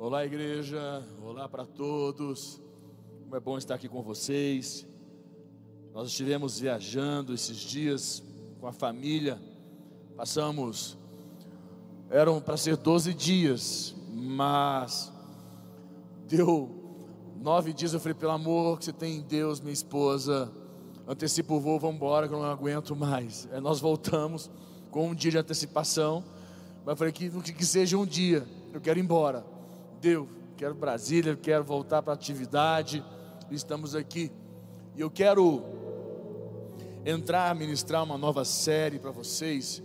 Olá, igreja. Olá para todos. Como é bom estar aqui com vocês. Nós estivemos viajando esses dias com a família. Passamos, eram para ser 12 dias, mas deu nove dias. Eu falei, pelo amor que você tem em Deus, minha esposa, antecipa o voo, vamos embora, que eu não aguento mais. Aí nós voltamos com um dia de antecipação, mas eu falei que, que seja um dia, eu quero ir embora. Deu, quero Brasília, quero voltar para a atividade, estamos aqui. E eu quero entrar, ministrar uma nova série para vocês.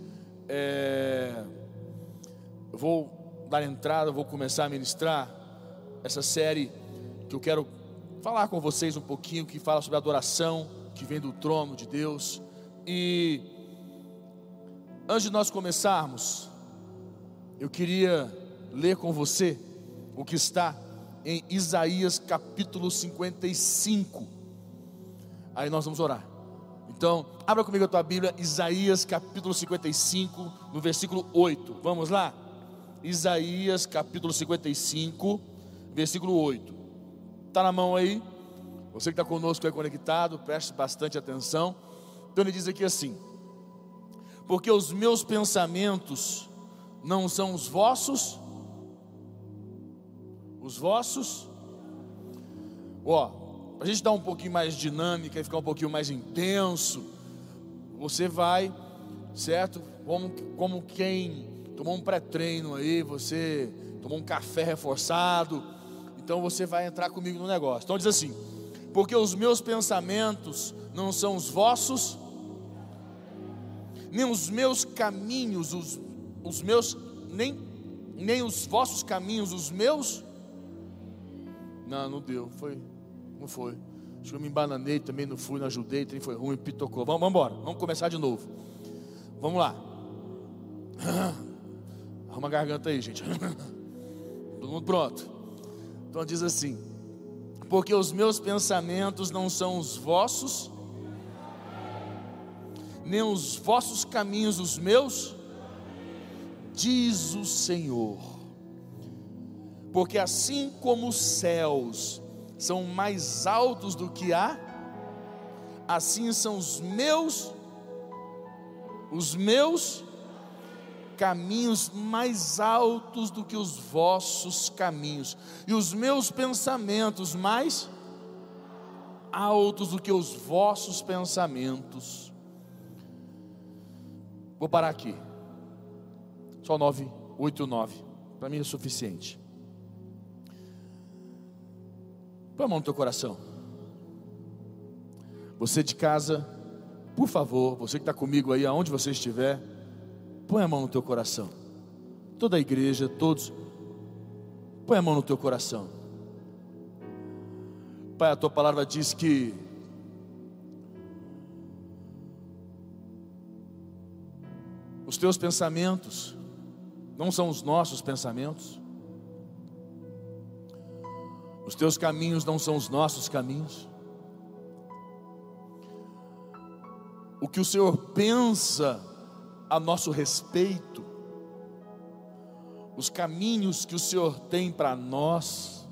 É, eu vou dar entrada, vou começar a ministrar essa série que eu quero falar com vocês um pouquinho, que fala sobre adoração, que vem do trono de Deus. E antes de nós começarmos, eu queria ler com você o que está em Isaías capítulo 55. Aí nós vamos orar. Então, abra comigo a tua Bíblia, Isaías capítulo 55, no versículo 8. Vamos lá? Isaías capítulo 55, versículo 8. Está na mão aí? Você que está conosco aí conectado, preste bastante atenção. Então ele diz aqui assim: Porque os meus pensamentos não são os vossos, os vossos. Ó, para a gente dar um pouquinho mais dinâmica e ficar um pouquinho mais intenso, você vai, certo? Como, como quem tomou um pré-treino aí, você tomou um café reforçado, então você vai entrar comigo no negócio. Então diz assim: porque os meus pensamentos não são os vossos, nem os meus caminhos, os, os meus, nem, nem os vossos caminhos, os meus não, não deu. Foi. Não foi. Acho que eu me embananei também, não fui, não ajudei, trem foi ruim, pitocou. Vamos, vamos embora, vamos começar de novo. Vamos lá. Arruma a garganta aí, gente. Todo mundo pronto. Então diz assim: Porque os meus pensamentos não são os vossos, nem os vossos caminhos os meus, diz o Senhor porque assim como os céus são mais altos do que há, assim são os meus, os meus caminhos mais altos do que os vossos caminhos, e os meus pensamentos mais altos do que os vossos pensamentos. Vou parar aqui. Só 9, 8, 9. Para mim é suficiente. Põe a mão no teu coração. Você de casa, por favor, você que está comigo aí, aonde você estiver, põe a mão no teu coração. Toda a igreja, todos, põe a mão no teu coração. Pai, a tua palavra diz que os teus pensamentos não são os nossos pensamentos. Os teus caminhos não são os nossos caminhos. O que o Senhor pensa a nosso respeito, os caminhos que o Senhor tem para nós,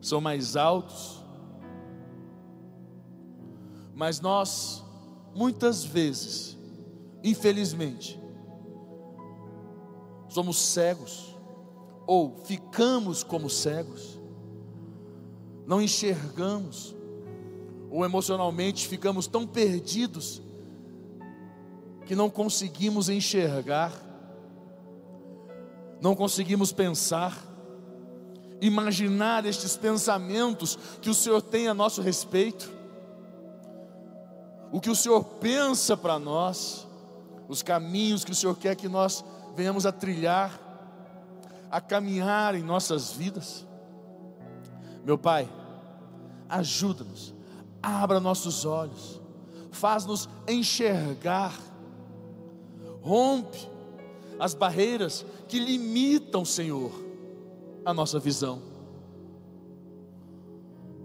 são mais altos, mas nós, muitas vezes, infelizmente, somos cegos, ou ficamos como cegos, não enxergamos, ou emocionalmente ficamos tão perdidos que não conseguimos enxergar, não conseguimos pensar, imaginar estes pensamentos que o Senhor tem a nosso respeito, o que o Senhor pensa para nós, os caminhos que o Senhor quer que nós venhamos a trilhar, a caminhar em nossas vidas. Meu Pai, ajuda-nos, abra nossos olhos, faz-nos enxergar, rompe as barreiras que limitam, Senhor, a nossa visão.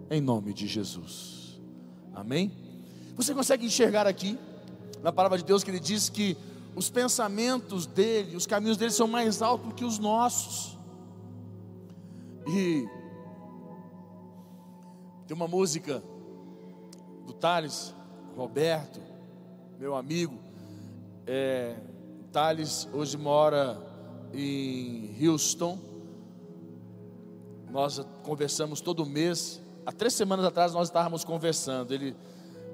Em nome de Jesus. Amém? Você consegue enxergar aqui, na palavra de Deus, que ele diz que os pensamentos dele, os caminhos dele são mais altos que os nossos. E tem uma música do Thales Roberto, meu amigo. É, Thales hoje mora em Houston. Nós conversamos todo mês. Há três semanas atrás nós estávamos conversando. Ele,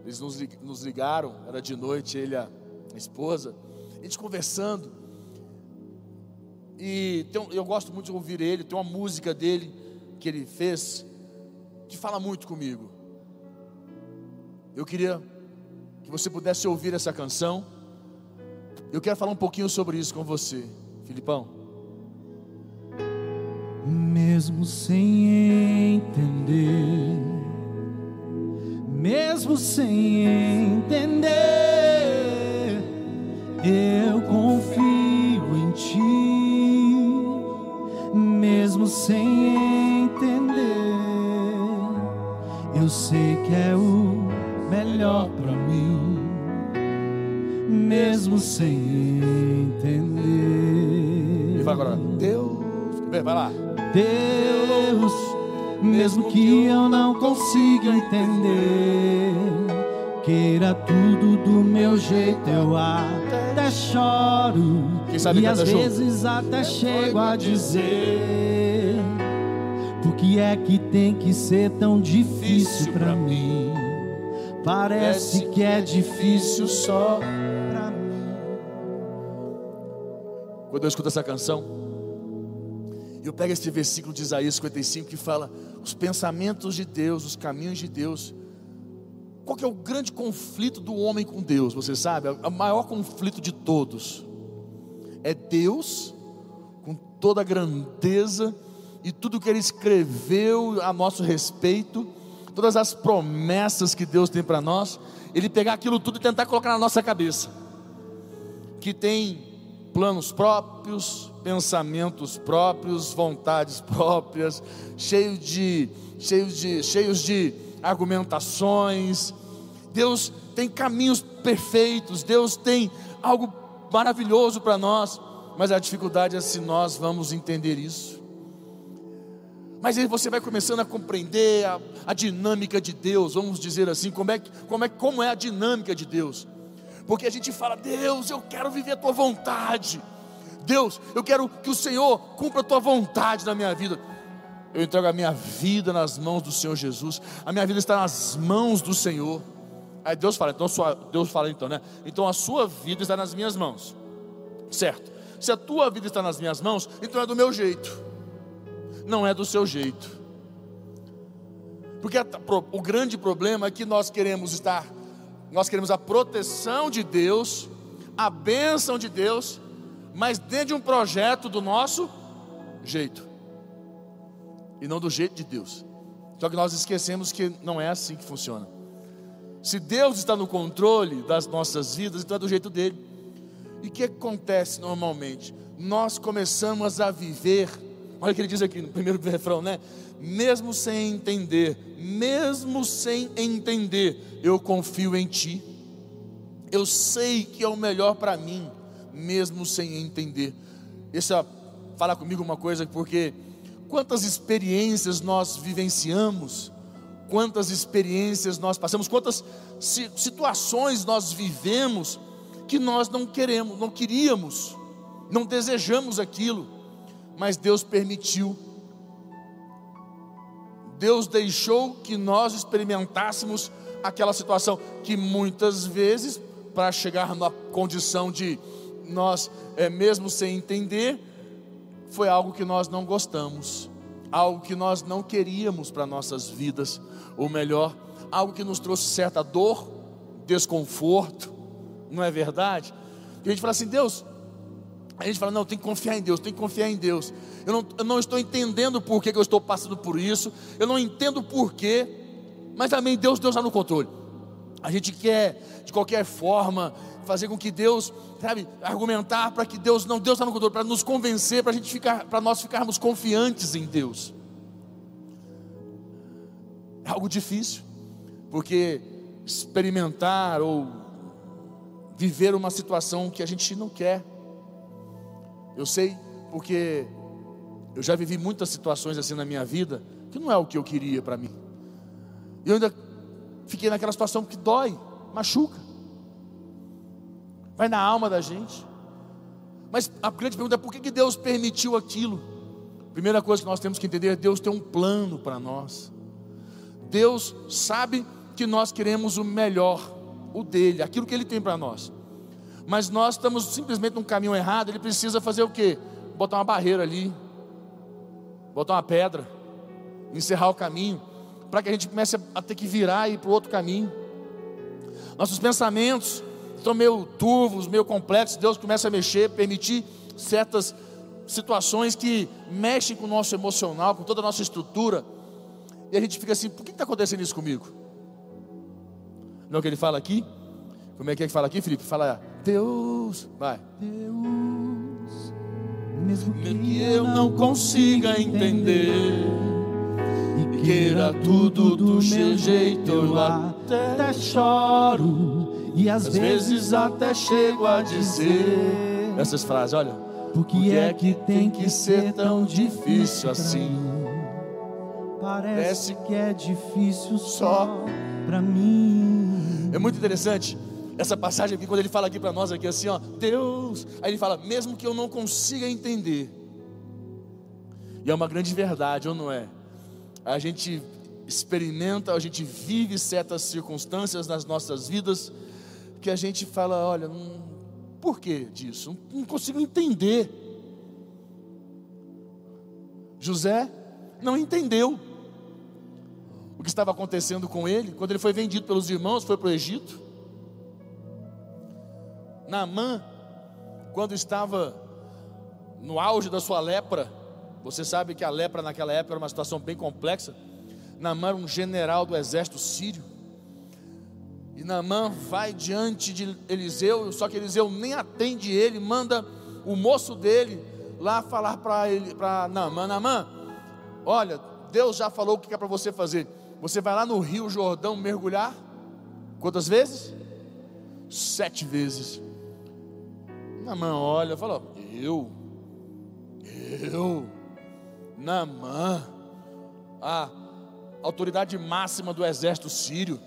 eles nos, ligaram, era de noite, ele e a esposa. A gente conversando. E tem, eu gosto muito de ouvir ele. Tem uma música dele que ele fez que fala muito comigo. Eu queria que você pudesse ouvir essa canção. Eu quero falar um pouquinho sobre isso com você, Filipão. Mesmo sem entender, mesmo sem entender, eu confio em ti, mesmo sem entender, eu sei que é o melhor para mim, mesmo sem entender. E vai agora, Deus, vai lá. Deus, mesmo que eu não consiga entender, queira tudo do meu jeito, eu até choro. E às vezes até chego a dizer: Por que é que tem que ser tão difícil pra mim? Parece que é difícil só pra mim. Quando eu escuto essa canção, eu pego esse versículo de Isaías 55 que fala os pensamentos de Deus, os caminhos de Deus. Qual que é o grande conflito do homem com Deus? Você sabe? O maior conflito de todos é Deus com toda a grandeza e tudo que Ele escreveu a nosso respeito, todas as promessas que Deus tem para nós, Ele pegar aquilo tudo e tentar colocar na nossa cabeça, que tem planos próprios, pensamentos próprios, vontades próprias, cheios de, cheios de, cheios de argumentações. Deus tem caminhos perfeitos, Deus tem algo maravilhoso para nós, mas a dificuldade é se nós vamos entender isso. Mas aí você vai começando a compreender a, a dinâmica de Deus, vamos dizer assim, como é, como, é, como é a dinâmica de Deus. Porque a gente fala, Deus, eu quero viver a tua vontade. Deus, eu quero que o Senhor cumpra a tua vontade na minha vida. Eu entrego a minha vida nas mãos do Senhor Jesus. A minha vida está nas mãos do Senhor. Aí Deus fala, então sua, Deus fala então, né? Então a sua vida está nas minhas mãos. Certo? Se a tua vida está nas minhas mãos, então é do meu jeito. Não é do seu jeito. Porque o grande problema é que nós queremos estar, nós queremos a proteção de Deus, a bênção de Deus, mas dentro de um projeto do nosso jeito, e não do jeito de Deus. Só que nós esquecemos que não é assim que funciona. Se Deus está no controle das nossas vidas, então é do jeito dele. E o que acontece normalmente? Nós começamos a viver, olha o que ele diz aqui no primeiro refrão, né? Mesmo sem entender, mesmo sem entender, eu confio em ti. Eu sei que é o melhor para mim, mesmo sem entender. Essa fala comigo uma coisa, porque quantas experiências nós vivenciamos, quantas experiências nós passamos, quantas si- situações nós vivemos que nós não queremos, não queríamos, não desejamos aquilo, mas Deus permitiu. Deus deixou que nós experimentássemos aquela situação que muitas vezes, para chegar na condição de nós, é, mesmo sem entender, foi algo que nós não gostamos, algo que nós não queríamos para nossas vidas, ou melhor, algo que nos trouxe certa dor, desconforto, não é verdade? E a gente fala assim, Deus, a gente fala, não, tem que confiar em Deus, tem que confiar em Deus. Eu não, eu não estou entendendo por que, que eu estou passando por isso, eu não entendo por quê, mas também Deus, Deus está no controle. A gente quer, de qualquer forma, fazer com que Deus, sabe, argumentar para que Deus, não, Deus está no controle, para nos convencer, para a gente ficar, para nós ficarmos confiantes em Deus. É algo difícil, porque experimentar ou viver uma situação que a gente não quer. Eu sei, porque Eu já vivi muitas situações assim na minha vida que não é o que eu queria para mim. E eu ainda fiquei naquela situação que dói, machuca, vai na alma da gente. Mas a grande pergunta é por que, Deus permitiu aquilo? Primeira coisa que nós temos que entender é Deus tem um plano para nós. Deus sabe que nós queremos o melhor, o dele, aquilo que ele tem para nós. Mas nós estamos simplesmente num caminho errado, ele precisa fazer o quê? Botar uma barreira ali, botar uma pedra, encerrar o caminho, para que a gente comece a ter que virar e ir para o outro caminho. Nossos pensamentos estão meio turvos, meio complexos, Deus começa a mexer, permitir certas situações que mexem com o nosso emocional, com toda a nossa estrutura, e a gente fica assim: por que está acontecendo isso comigo? Não é o que ele fala aqui? Como é que é que fala aqui, Felipe? Fala, Deus, vai. Deus, mesmo que, que eu não consiga entender, e queira tudo do meu jeito, eu até choro, e às vezes até chego a dizer essas frases, olha. Por que é que tem que ser tão difícil assim? Parece que é difícil só para mim. É muito interessante essa passagem aqui, quando ele fala aqui para nós, aqui assim, ó, Deus, aí ele fala, mesmo que eu não consiga entender, e é uma grande verdade, ou não é? A gente experimenta, a gente vive certas circunstâncias nas nossas vidas, que a gente fala, olha, por que disso? Não consigo entender. José não entendeu o que estava acontecendo com ele, quando ele foi vendido pelos irmãos, foi para o Egito. Naamã, quando estava no auge da sua lepra, você sabe que a lepra naquela época era uma situação bem complexa. Naamã era um general do exército sírio. E Naamã vai diante de Eliseu, só que Eliseu nem atende ele, manda o moço dele lá falar para ele, para Naamã, Naamã, olha, Deus já falou o que é para você fazer. Você vai lá no Rio Jordão mergulhar? Quantas vezes? Sete vezes. Namã olha e fala: Eu, eu, Namã, a autoridade máxima do exército sírio,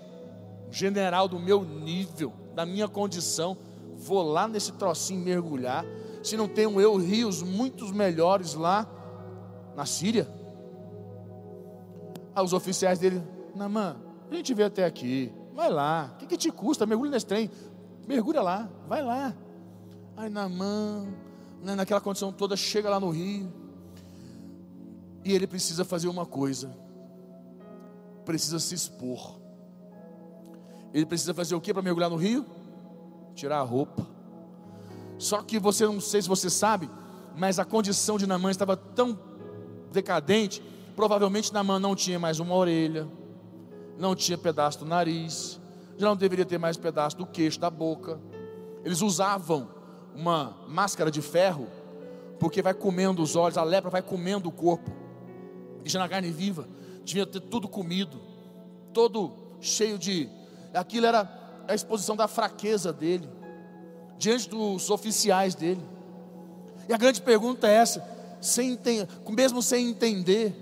general do meu nível, da minha condição, vou lá nesse trocinho mergulhar. Se não tenho eu rios muitos melhores lá na Síria? Aí os oficiais dele, Namã, a gente veio até aqui, vai lá, o que, que te custa? Mergulha nesse trem, mergulha lá, vai lá. Aí Namã, né, naquela condição toda, chega lá no rio, e ele precisa fazer uma coisa, precisa se expor. Ele precisa fazer o que para mergulhar no rio? Tirar a roupa. Só que você não sei se você sabe, mas a condição de Namã estava tão decadente Provavelmente Naamã não tinha mais uma orelha, não tinha pedaço do nariz, já não deveria ter mais pedaço do queixo, da boca. Eles usavam uma máscara de ferro, porque vai comendo os olhos, a lepra vai comendo o corpo. E já na carne viva, devia ter tudo comido, todo cheio de. Aquilo era a exposição da fraqueza dele, diante dos oficiais dele. E a grande pergunta é essa: sem, mesmo sem entender,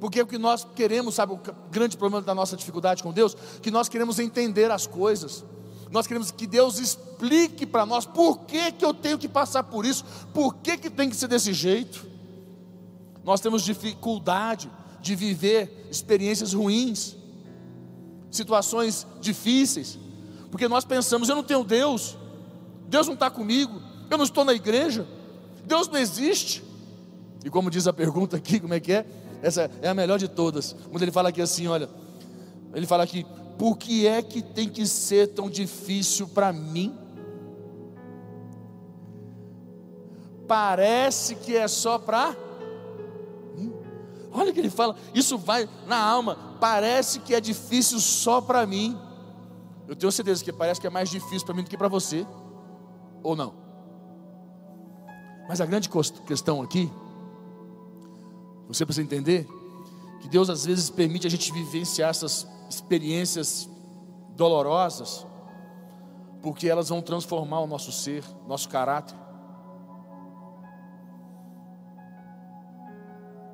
porque o que nós queremos, sabe, o grande problema da nossa dificuldade com Deus, que nós queremos entender as coisas. Nós queremos que Deus explique para nós por que, que eu tenho que passar por isso, por que, que tem que ser desse jeito. Nós temos dificuldade de viver experiências ruins, situações difíceis, porque nós pensamos: eu não tenho Deus, Deus não está comigo, eu não estou na igreja, Deus não existe. E como diz a pergunta aqui, como é que é? Essa é a melhor de todas. Quando ele fala aqui assim, olha, ele fala aqui, por que é que tem que ser tão difícil para mim? Parece que é só para. Olha o que ele fala, isso vai na alma. Parece que é difícil só para mim. Eu tenho certeza que parece que é mais difícil para mim do que para você, ou não? Mas a grande questão aqui você precisa entender que Deus às vezes permite a gente vivenciar essas experiências dolorosas, porque elas vão transformar o nosso ser, nosso caráter.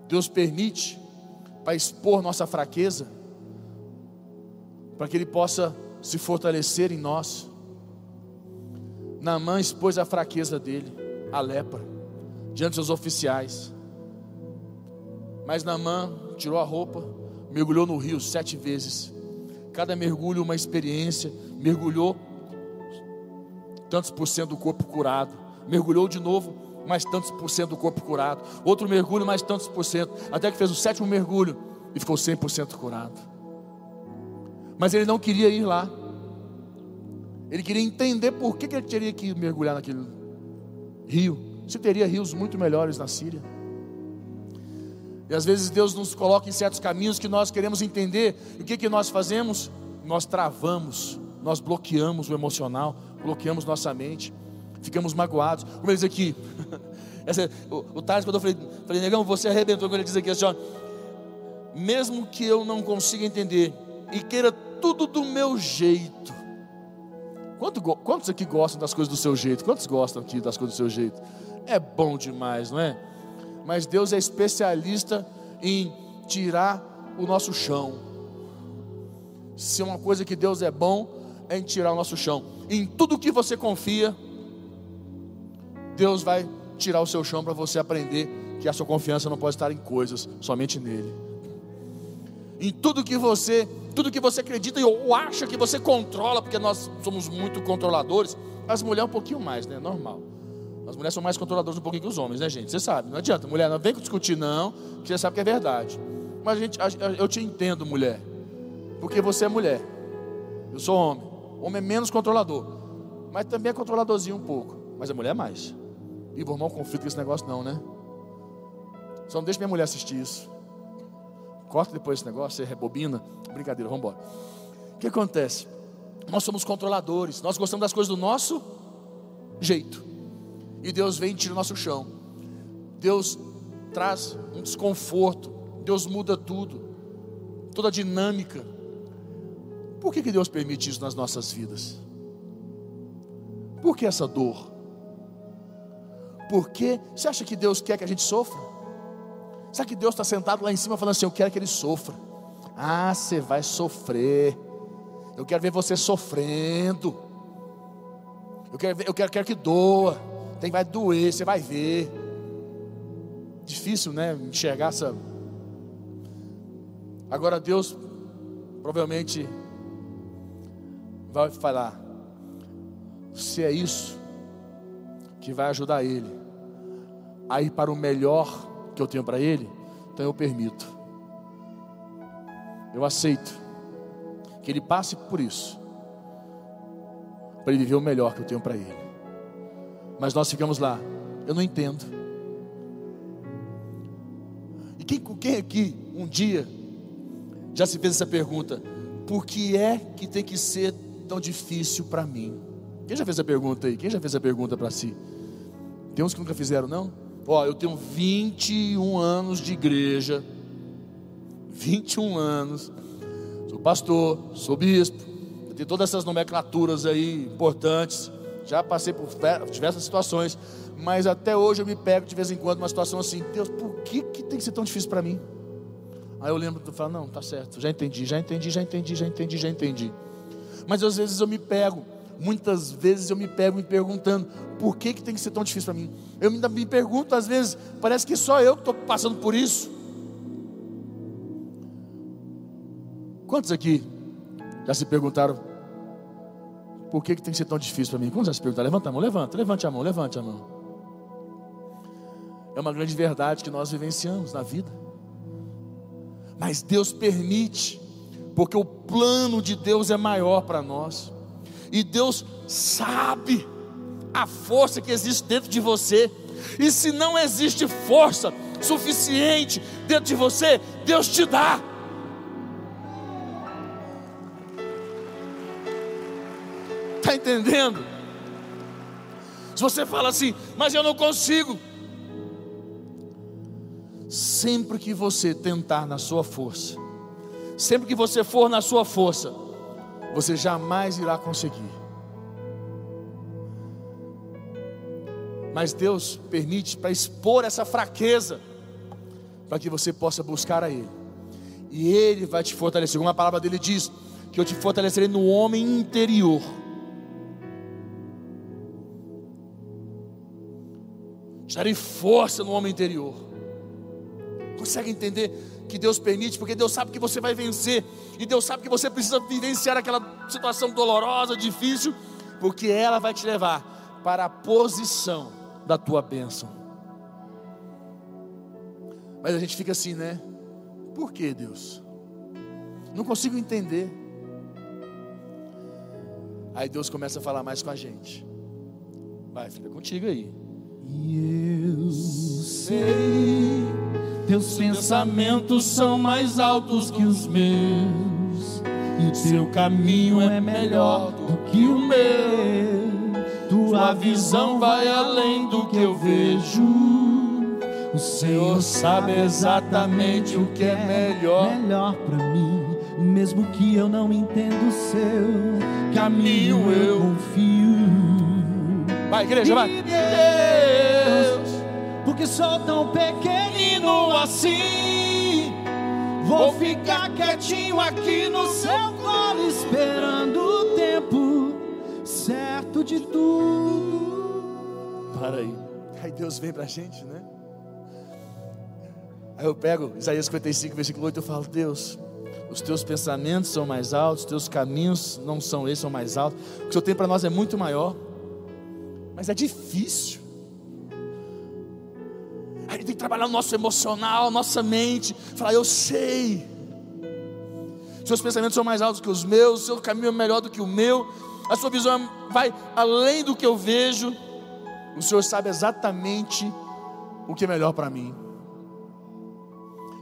Deus permite para expor nossa fraqueza, para que Ele possa se fortalecer em nós. Naamã expôs a fraqueza dele, a lepra, diante dos oficiais. Mas Naamã tirou a roupa, mergulhou no rio sete vezes. Cada mergulho uma experiência, mergulhou tantos por cento do corpo curado, mergulhou de novo, mais tantos por cento do corpo curado, outro mergulho, mais tantos por cento, até que fez o sétimo mergulho e ficou 100% curado. Mas ele não queria ir lá, ele queria entender por que, que ele teria que mergulhar naquele rio, se teria rios muito melhores na Síria. E às vezes Deus nos coloca em certos caminhos que nós queremos entender, e o que, que nós fazemos? Nós travamos, nós bloqueamos o emocional, bloqueamos nossa mente, ficamos magoados. Como ele diz aqui, essa, o, o Tars, quando eu falei, falei, negão, você arrebentou, quando ele diz aqui assim, ó, mesmo que eu não consiga entender e queira tudo do meu jeito. Quanto, quantos aqui gostam das coisas do seu jeito? Quantos gostam aqui das coisas do seu jeito? É bom demais, não é? Mas Deus é especialista em tirar o nosso chão. Se é uma coisa que Deus é bom, é em tirar o nosso chão. Em tudo que você confia, Deus vai tirar o seu chão para você aprender que a sua confiança não pode estar em coisas, somente nele. Em tudo que você, tudo que você acredita ou acha que você controla, porque nós somos muito controladores, as mulheres um pouquinho mais, né? Normal. As mulheres são mais controladoras um pouquinho que os homens, né, gente? Você sabe, não adianta. Mulher, não vem discutir, não, que você sabe que é verdade. Mas, gente, eu te entendo, mulher, porque você é mulher. Eu sou homem. Homem é menos controlador, mas também é controladorzinho um pouco. Mas a mulher é mais. E vou arrumar um conflito com esse negócio, não, né? Só não deixa minha mulher assistir isso. Corta depois esse negócio, você rebobina. Brincadeira, vamos embora. O que acontece? Nós somos controladores, nós gostamos das coisas do nosso jeito. E Deus vem e tira o nosso chão. Deus traz um desconforto. Deus muda tudo. Toda a dinâmica. Por que, que Deus permite isso nas nossas vidas? Por que essa dor? Por que você acha que Deus quer que a gente sofra? Será que Deus está sentado lá em cima falando assim: Eu quero que ele sofra? Ah, você vai sofrer. Eu quero ver você sofrendo. Eu quero, ver, eu quero, quero que doa. Tem, vai doer, você vai ver. Difícil, né? Enxergar essa. Agora Deus provavelmente vai falar: se é isso que vai ajudar ele a ir para o melhor que eu tenho para ele, então eu permito. Eu aceito que ele passe por isso, para ele viver o melhor que eu tenho para ele. Mas nós ficamos lá, eu não entendo. E quem, quem aqui um dia já se fez essa pergunta: por que é que tem que ser tão difícil para mim? Quem já fez essa pergunta aí? Quem já fez essa pergunta para si? Tem uns que nunca fizeram, não? Ó, eu tenho 21 anos de igreja, 21 anos, sou pastor, sou bispo, tenho todas essas nomenclaturas aí importantes, já passei por diversas situações, mas até hoje eu me pego de vez em quando numa situação assim, Deus, por que, que tem que ser tão difícil para mim? Aí eu lembro de falar, não, tá certo, já entendi, já entendi, já entendi, já entendi, já entendi. Mas às vezes eu me pego muitas vezes eu me pego me perguntando por que, que tem que ser tão difícil para mim. Eu ainda me pergunto, às vezes, parece que só eu que estou passando por isso. Quantos aqui já se perguntaram por que, que tem que ser tão difícil para mim? Quantos já se perguntaram? Levanta a mão, levanta, levante a mão, levante a mão. É uma grande verdade que nós vivenciamos na vida. Mas Deus permite, porque o plano de Deus é maior para nós. E Deus sabe a força que existe dentro de você. E se não existe força suficiente dentro de você, Deus te dá. Entendendo? Se você fala assim, mas eu não consigo. Sempre que você tentar na sua força, sempre que você for na sua força, você jamais irá conseguir. Mas Deus permite para expor essa fraqueza, para que você possa buscar a Ele. E Ele vai te fortalecer. Como a palavra dele diz, que eu te fortalecerei no homem interior. Darei força no homem interior. Consegue entender que Deus permite? Porque Deus sabe que você vai vencer. E Deus sabe que você precisa vivenciar aquela situação dolorosa, difícil, porque ela vai te levar para a posição da tua bênção. Mas a gente fica assim, né? Por que Deus? Não consigo entender. Aí Deus começa a falar mais com a gente. Vai, fica contigo aí. E eu sei, teus pensamentos são mais altos que os meus, e teu caminho é melhor do que o meu. Tua visão vai além do que eu vejo. O Senhor sabe exatamente o que é melhor, melhor para mim, mesmo que eu não entenda o seu caminho, eu confio. Vai, igreja, vai. Deus, porque sou tão pequenino assim. Vou ficar quietinho aqui no seu colo, esperando o tempo certo de tudo. Para aí. Aí Deus vem pra gente, né? Aí eu pego Isaías 55, versículo 8, eu falo, Deus, os teus pensamentos são mais altos, os teus caminhos não são esses, são mais altos. O que o Senhor tem para nós é muito maior. Mas é difícil. A gente tem que trabalhar o nosso emocional, a nossa mente. Falar, eu sei. Seus pensamentos são mais altos que os meus, seu caminho é melhor do que o meu, a sua visão vai além do que eu vejo. O Senhor sabe exatamente o que é melhor para mim.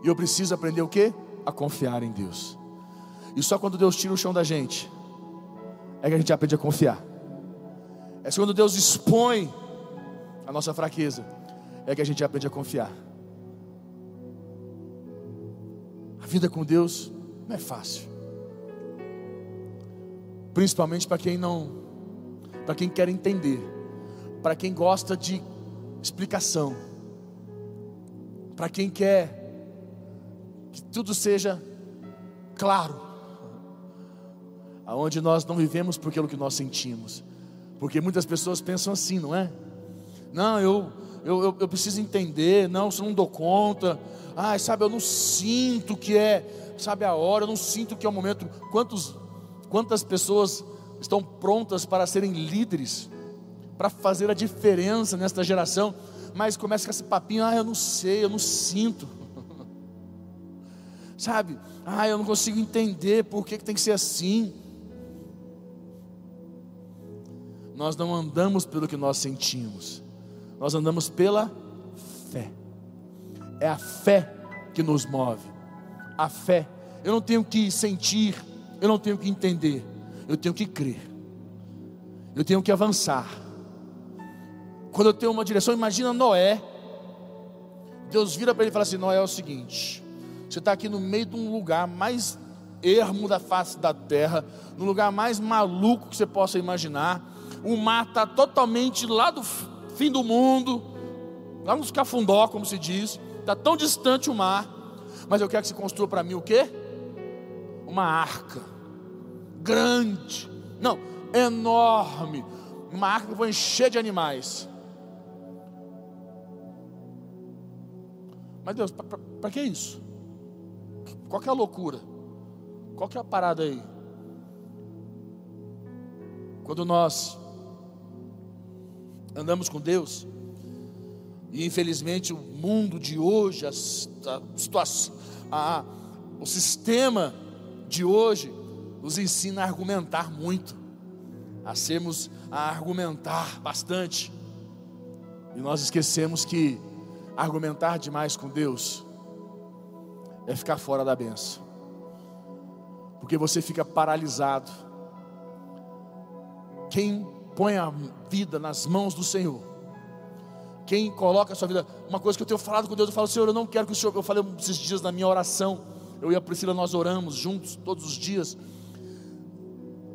E eu preciso aprender o que? A confiar em Deus. E só quando Deus tira o chão da gente, é que a gente aprende a confiar. É quando Deus expõe a nossa fraqueza, é que a gente aprende a confiar. A vida com Deus não é fácil. Principalmente para quem não, para quem quer entender, para quem gosta de explicação, para quem quer que tudo seja claro, aonde nós não vivemos por aquilo que nós sentimos, porque muitas pessoas pensam assim, não é? Não, eu, eu, eu, preciso entender, não, eu não dou conta, ai, sabe, eu não sinto que é, sabe, a hora, eu não sinto que é o momento. Quantos, quantas pessoas estão prontas para serem líderes, para fazer a diferença nesta geração, mas começa com esse papinho, ah, eu não sei, eu não sinto. Sabe, ah, eu não consigo entender por que, que tem que ser assim. Nós não andamos pelo que nós sentimos, nós andamos pela fé. É a fé que nos move. A fé. Eu não tenho que sentir, eu não tenho que entender, eu tenho que crer. Eu tenho que avançar. Quando eu tenho uma direção, imagina Noé. Deus vira para ele e fala assim: Noé é o seguinte, você está aqui no meio de um lugar mais ermo da face da terra, no lugar mais maluco que você possa imaginar o mar está totalmente lá do fim do mundo, lá nos cafundó, como se diz, está tão distante o mar, mas eu quero que você construa para mim o quê? Uma arca, grande, não, enorme, uma arca que eu vou encher de animais. Mas Deus, para que isso? Qual que é a loucura? Qual que é a parada aí? Quando nós andamos com Deus. E infelizmente o mundo de hoje, a, situação, a, o sistema de hoje nos ensina a argumentar muito, a sermos a argumentar bastante. E nós esquecemos que argumentar demais com Deus é ficar fora da benção. Porque você fica paralisado. Quem põe a vida nas mãos do Senhor. Quem coloca a sua vida, uma coisa que eu tenho falado com Deus, eu falo, Senhor, eu não quero que o Senhor, eu falei esses dias na minha oração, eu e a Priscila nós oramos juntos todos os dias.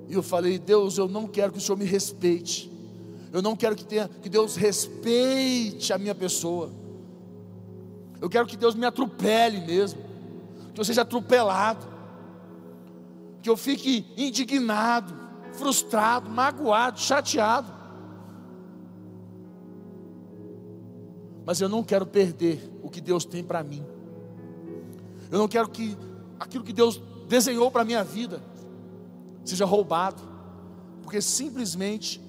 E eu falei, Deus, eu não quero que o Senhor me respeite. Eu não quero que tenha que Deus respeite a minha pessoa. Eu quero que Deus me atropele mesmo, que eu seja atropelado, que eu fique indignado, frustrado, magoado, chateado. Mas eu não quero perder o que Deus tem para mim. Eu não quero que aquilo que Deus desenhou para a minha vida seja roubado, porque simplesmente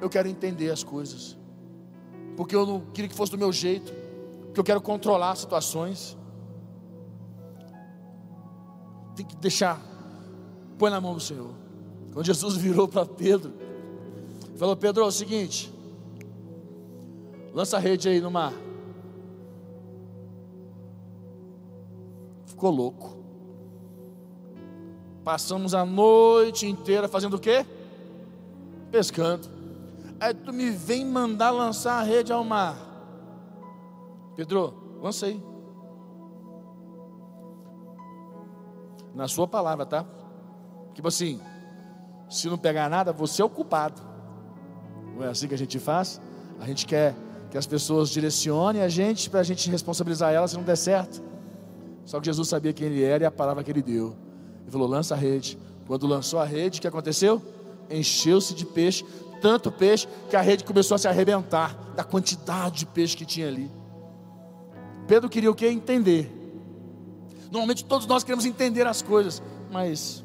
eu quero entender as coisas, porque eu não queria que fosse do meu jeito, porque eu quero controlar situações. Tem que deixar, põe na mão do Senhor. Quando Jesus virou para Pedro, falou: Pedro, é o seguinte, lança a rede aí no mar. Ficou louco. Passamos a noite inteira fazendo o quê? Pescando. Aí tu me vem mandar lançar a rede ao mar. Pedro, lancei. Na sua palavra, tá? Tipo assim, se não pegar nada, você é o culpado. Não é assim que a gente faz? A gente quer que as pessoas direcionem a gente para a gente responsabilizar elas se não der certo. Só que Jesus sabia quem ele era e a palavra que ele deu. Ele falou: lança a rede. Quando lançou a rede, o que aconteceu? Encheu-se de peixe, tanto peixe que a rede começou a se arrebentar da quantidade de peixe que tinha ali. Pedro queria o que? Entender. Normalmente todos nós queremos entender as coisas, mas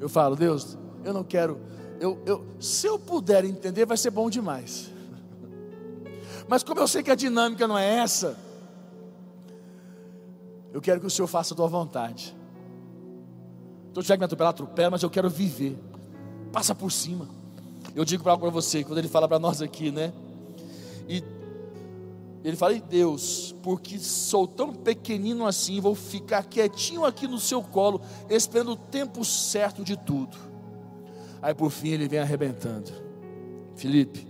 eu falo, Deus, eu não quero. Eu, eu, se eu puder entender, vai ser bom demais. Mas como eu sei que a dinâmica não é essa, eu quero que o Senhor faça a tua vontade. Então, tiver que me atropelar, atropela, mas eu quero viver. Passa por cima. Eu digo para você, quando ele fala para nós aqui, né? E ele fala, e Deus, porque sou tão pequenino assim, vou ficar quietinho aqui no seu colo, esperando o tempo certo de tudo. Aí por fim ele vem arrebentando. Felipe,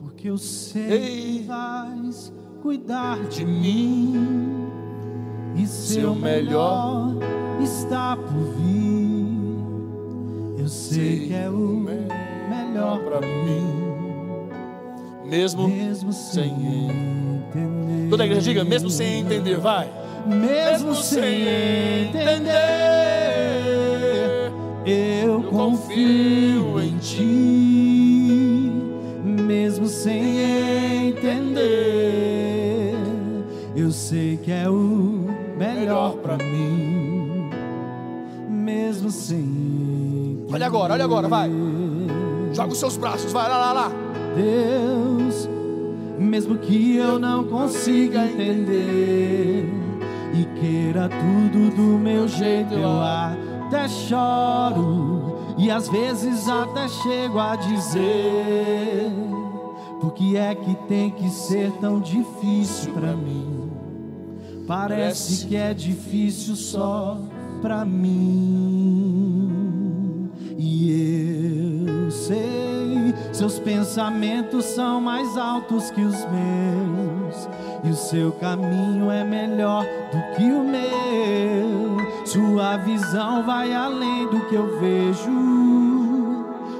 porque eu sei Ei, que vais cuidar de mim e seu melhor está por vir. Eu sei que é o melhor para mim, mesmo, mesmo sem entender. Toda a igreja diga, mesmo sem entender, vai. Mesmo, mesmo sem entender, eu, confio em ti, mesmo sem entender. Eu sei que é o melhor para mim, mesmo sem. Olha agora, olha agora, vai. Joga os seus braços, vai lá, lá, lá. Deus, mesmo que eu não consiga entender e queira tudo do meu jeito, eu até choro e às vezes até chego a dizer: por que é que tem que ser tão difícil para mim? Parece que é difícil só pra mim. E sei, seus pensamentos são mais altos que os meus. E o seu caminho é melhor do que o meu. Sua visão vai além do que eu vejo.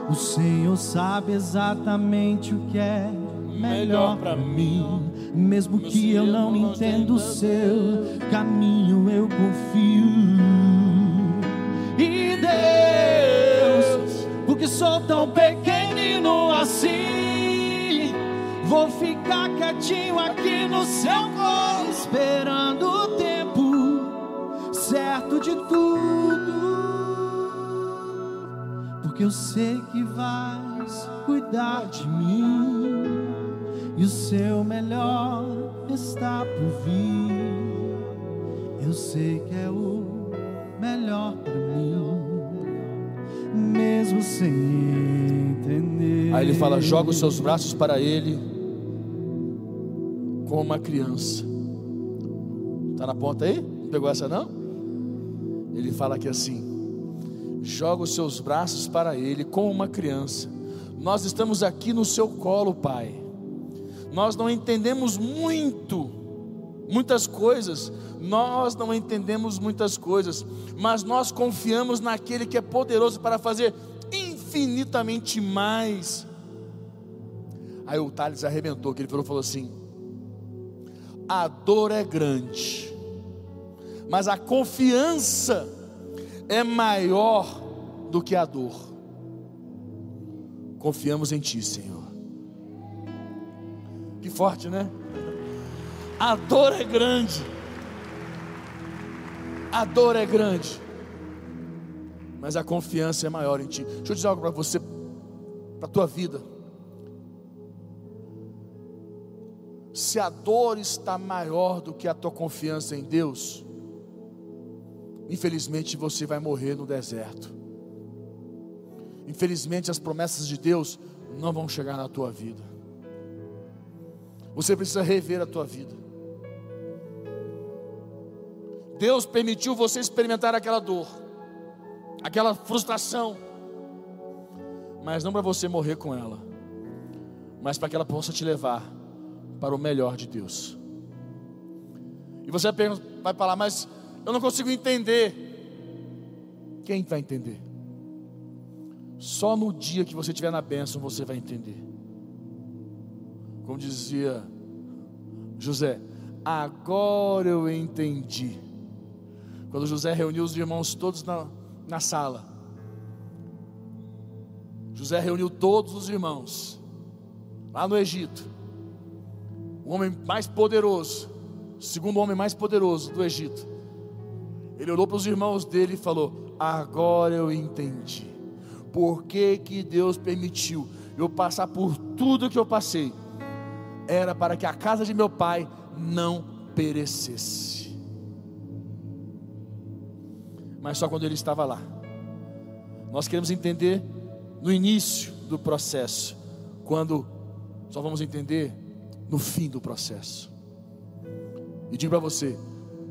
O Senhor sabe exatamente o que é melhor para mim. Mesmo que eu não entenda o seu caminho, eu confio. E Deus, porque sou tão pequenino assim, vou ficar quietinho aqui no seu colo, esperando o tempo certo de tudo. Porque eu sei que vais cuidar de mim e o seu melhor está por vir. Eu sei que é o melhor para mim, mesmo sem entender. Aí ele fala: joga os seus braços para ele, como uma criança. Está na ponta aí? Não pegou essa não? Ele fala aqui assim: joga os seus braços para ele, como uma criança. Nós estamos aqui no seu colo, Pai nós não entendemos muito, muitas coisas, nós não entendemos muitas coisas, mas nós confiamos naquele que é poderoso para fazer infinitamente mais. Aí o Thales arrebentou, que ele falou, falou assim: a dor é grande, mas a confiança é maior do que a dor. Confiamos em Ti, Senhor. Que forte, né? A dor é grande. A dor é grande. Mas a confiança é maior em Ti. Deixa eu dizer algo para você, para a tua vida. Se a dor está maior do que a tua confiança em Deus, infelizmente você vai morrer no deserto. Infelizmente as promessas de Deus não vão chegar na tua vida. Você precisa rever a tua vida. Deus permitiu você experimentar aquela dor, aquela frustração, mas não para você morrer com ela, mas para que ela possa te levar para o melhor de Deus. E você vai falar, mas eu não consigo entender. Quem vai entender? Só no dia que você estiver na bênção você vai entender. Como dizia José, agora eu entendi. Quando José reuniu os irmãos todos na, na sala, José reuniu todos os irmãos lá no Egito. O homem mais poderoso, o segundo homem mais poderoso do Egito. Ele olhou para os irmãos dele e falou: Agora eu entendi. Por que, que Deus permitiu eu passar por tudo que eu passei? Era para que a casa de meu pai não perecesse. Mas só quando ele estava lá. Nós queremos entender no início do processo, quando só vamos entender no fim do processo. E digo para você: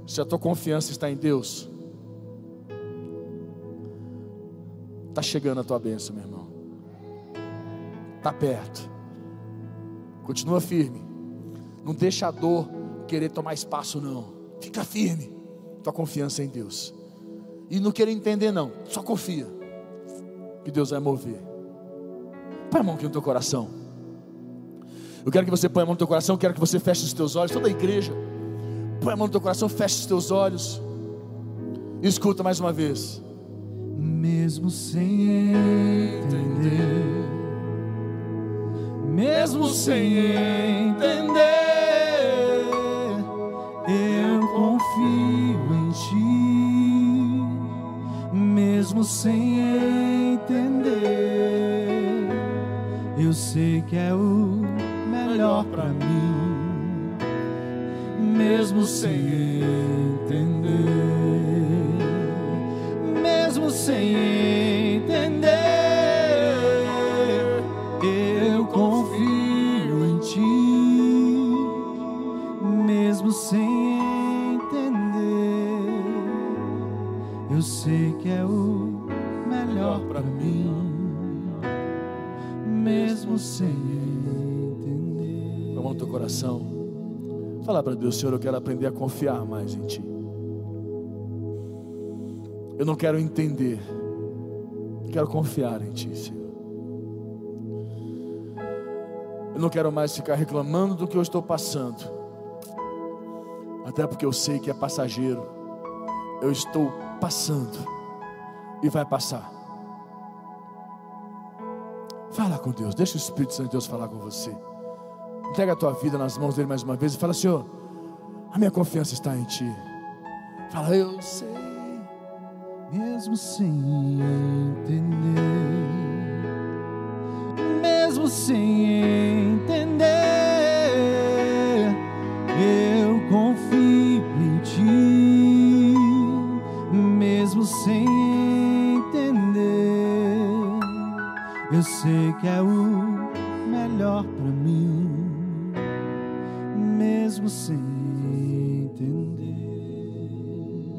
se a tua confiança está em Deus, está chegando a tua bênção, meu irmão. Está perto. Continua firme. Não deixa a dor querer tomar espaço, não. Fica firme. Tua confiança em Deus. E não querer entender, não. Só confia. Que Deus vai mover. Põe a mão aqui no teu coração. Eu quero que você ponha a mão no teu coração. Eu quero que você feche os teus olhos. Toda a igreja. Põe a mão no teu coração. Feche os teus olhos. E escuta mais uma vez. Mesmo sem entender mesmo sem entender, sem entender, eu sei que é o melhor para mim, mesmo sem entender, mesmo sem entender. Entender. Vamos no teu coração. Fala para Deus, Senhor, eu quero aprender a confiar mais em Ti. Eu não quero entender, eu quero confiar em Ti, Senhor. Eu não quero mais ficar reclamando do que eu estou passando, até porque eu sei que é passageiro. Eu estou passando e vai passar. Fala com Deus, deixa o Espírito Santo de Deus falar com você. Entrega a tua vida nas mãos dele mais uma vez e fala: Senhor, a minha confiança está em Ti. Fala, eu sei. mesmo sem entender, mesmo sem entender, eu confio em ti, mesmo sem entender, eu sei que é o melhor para mim, mesmo sem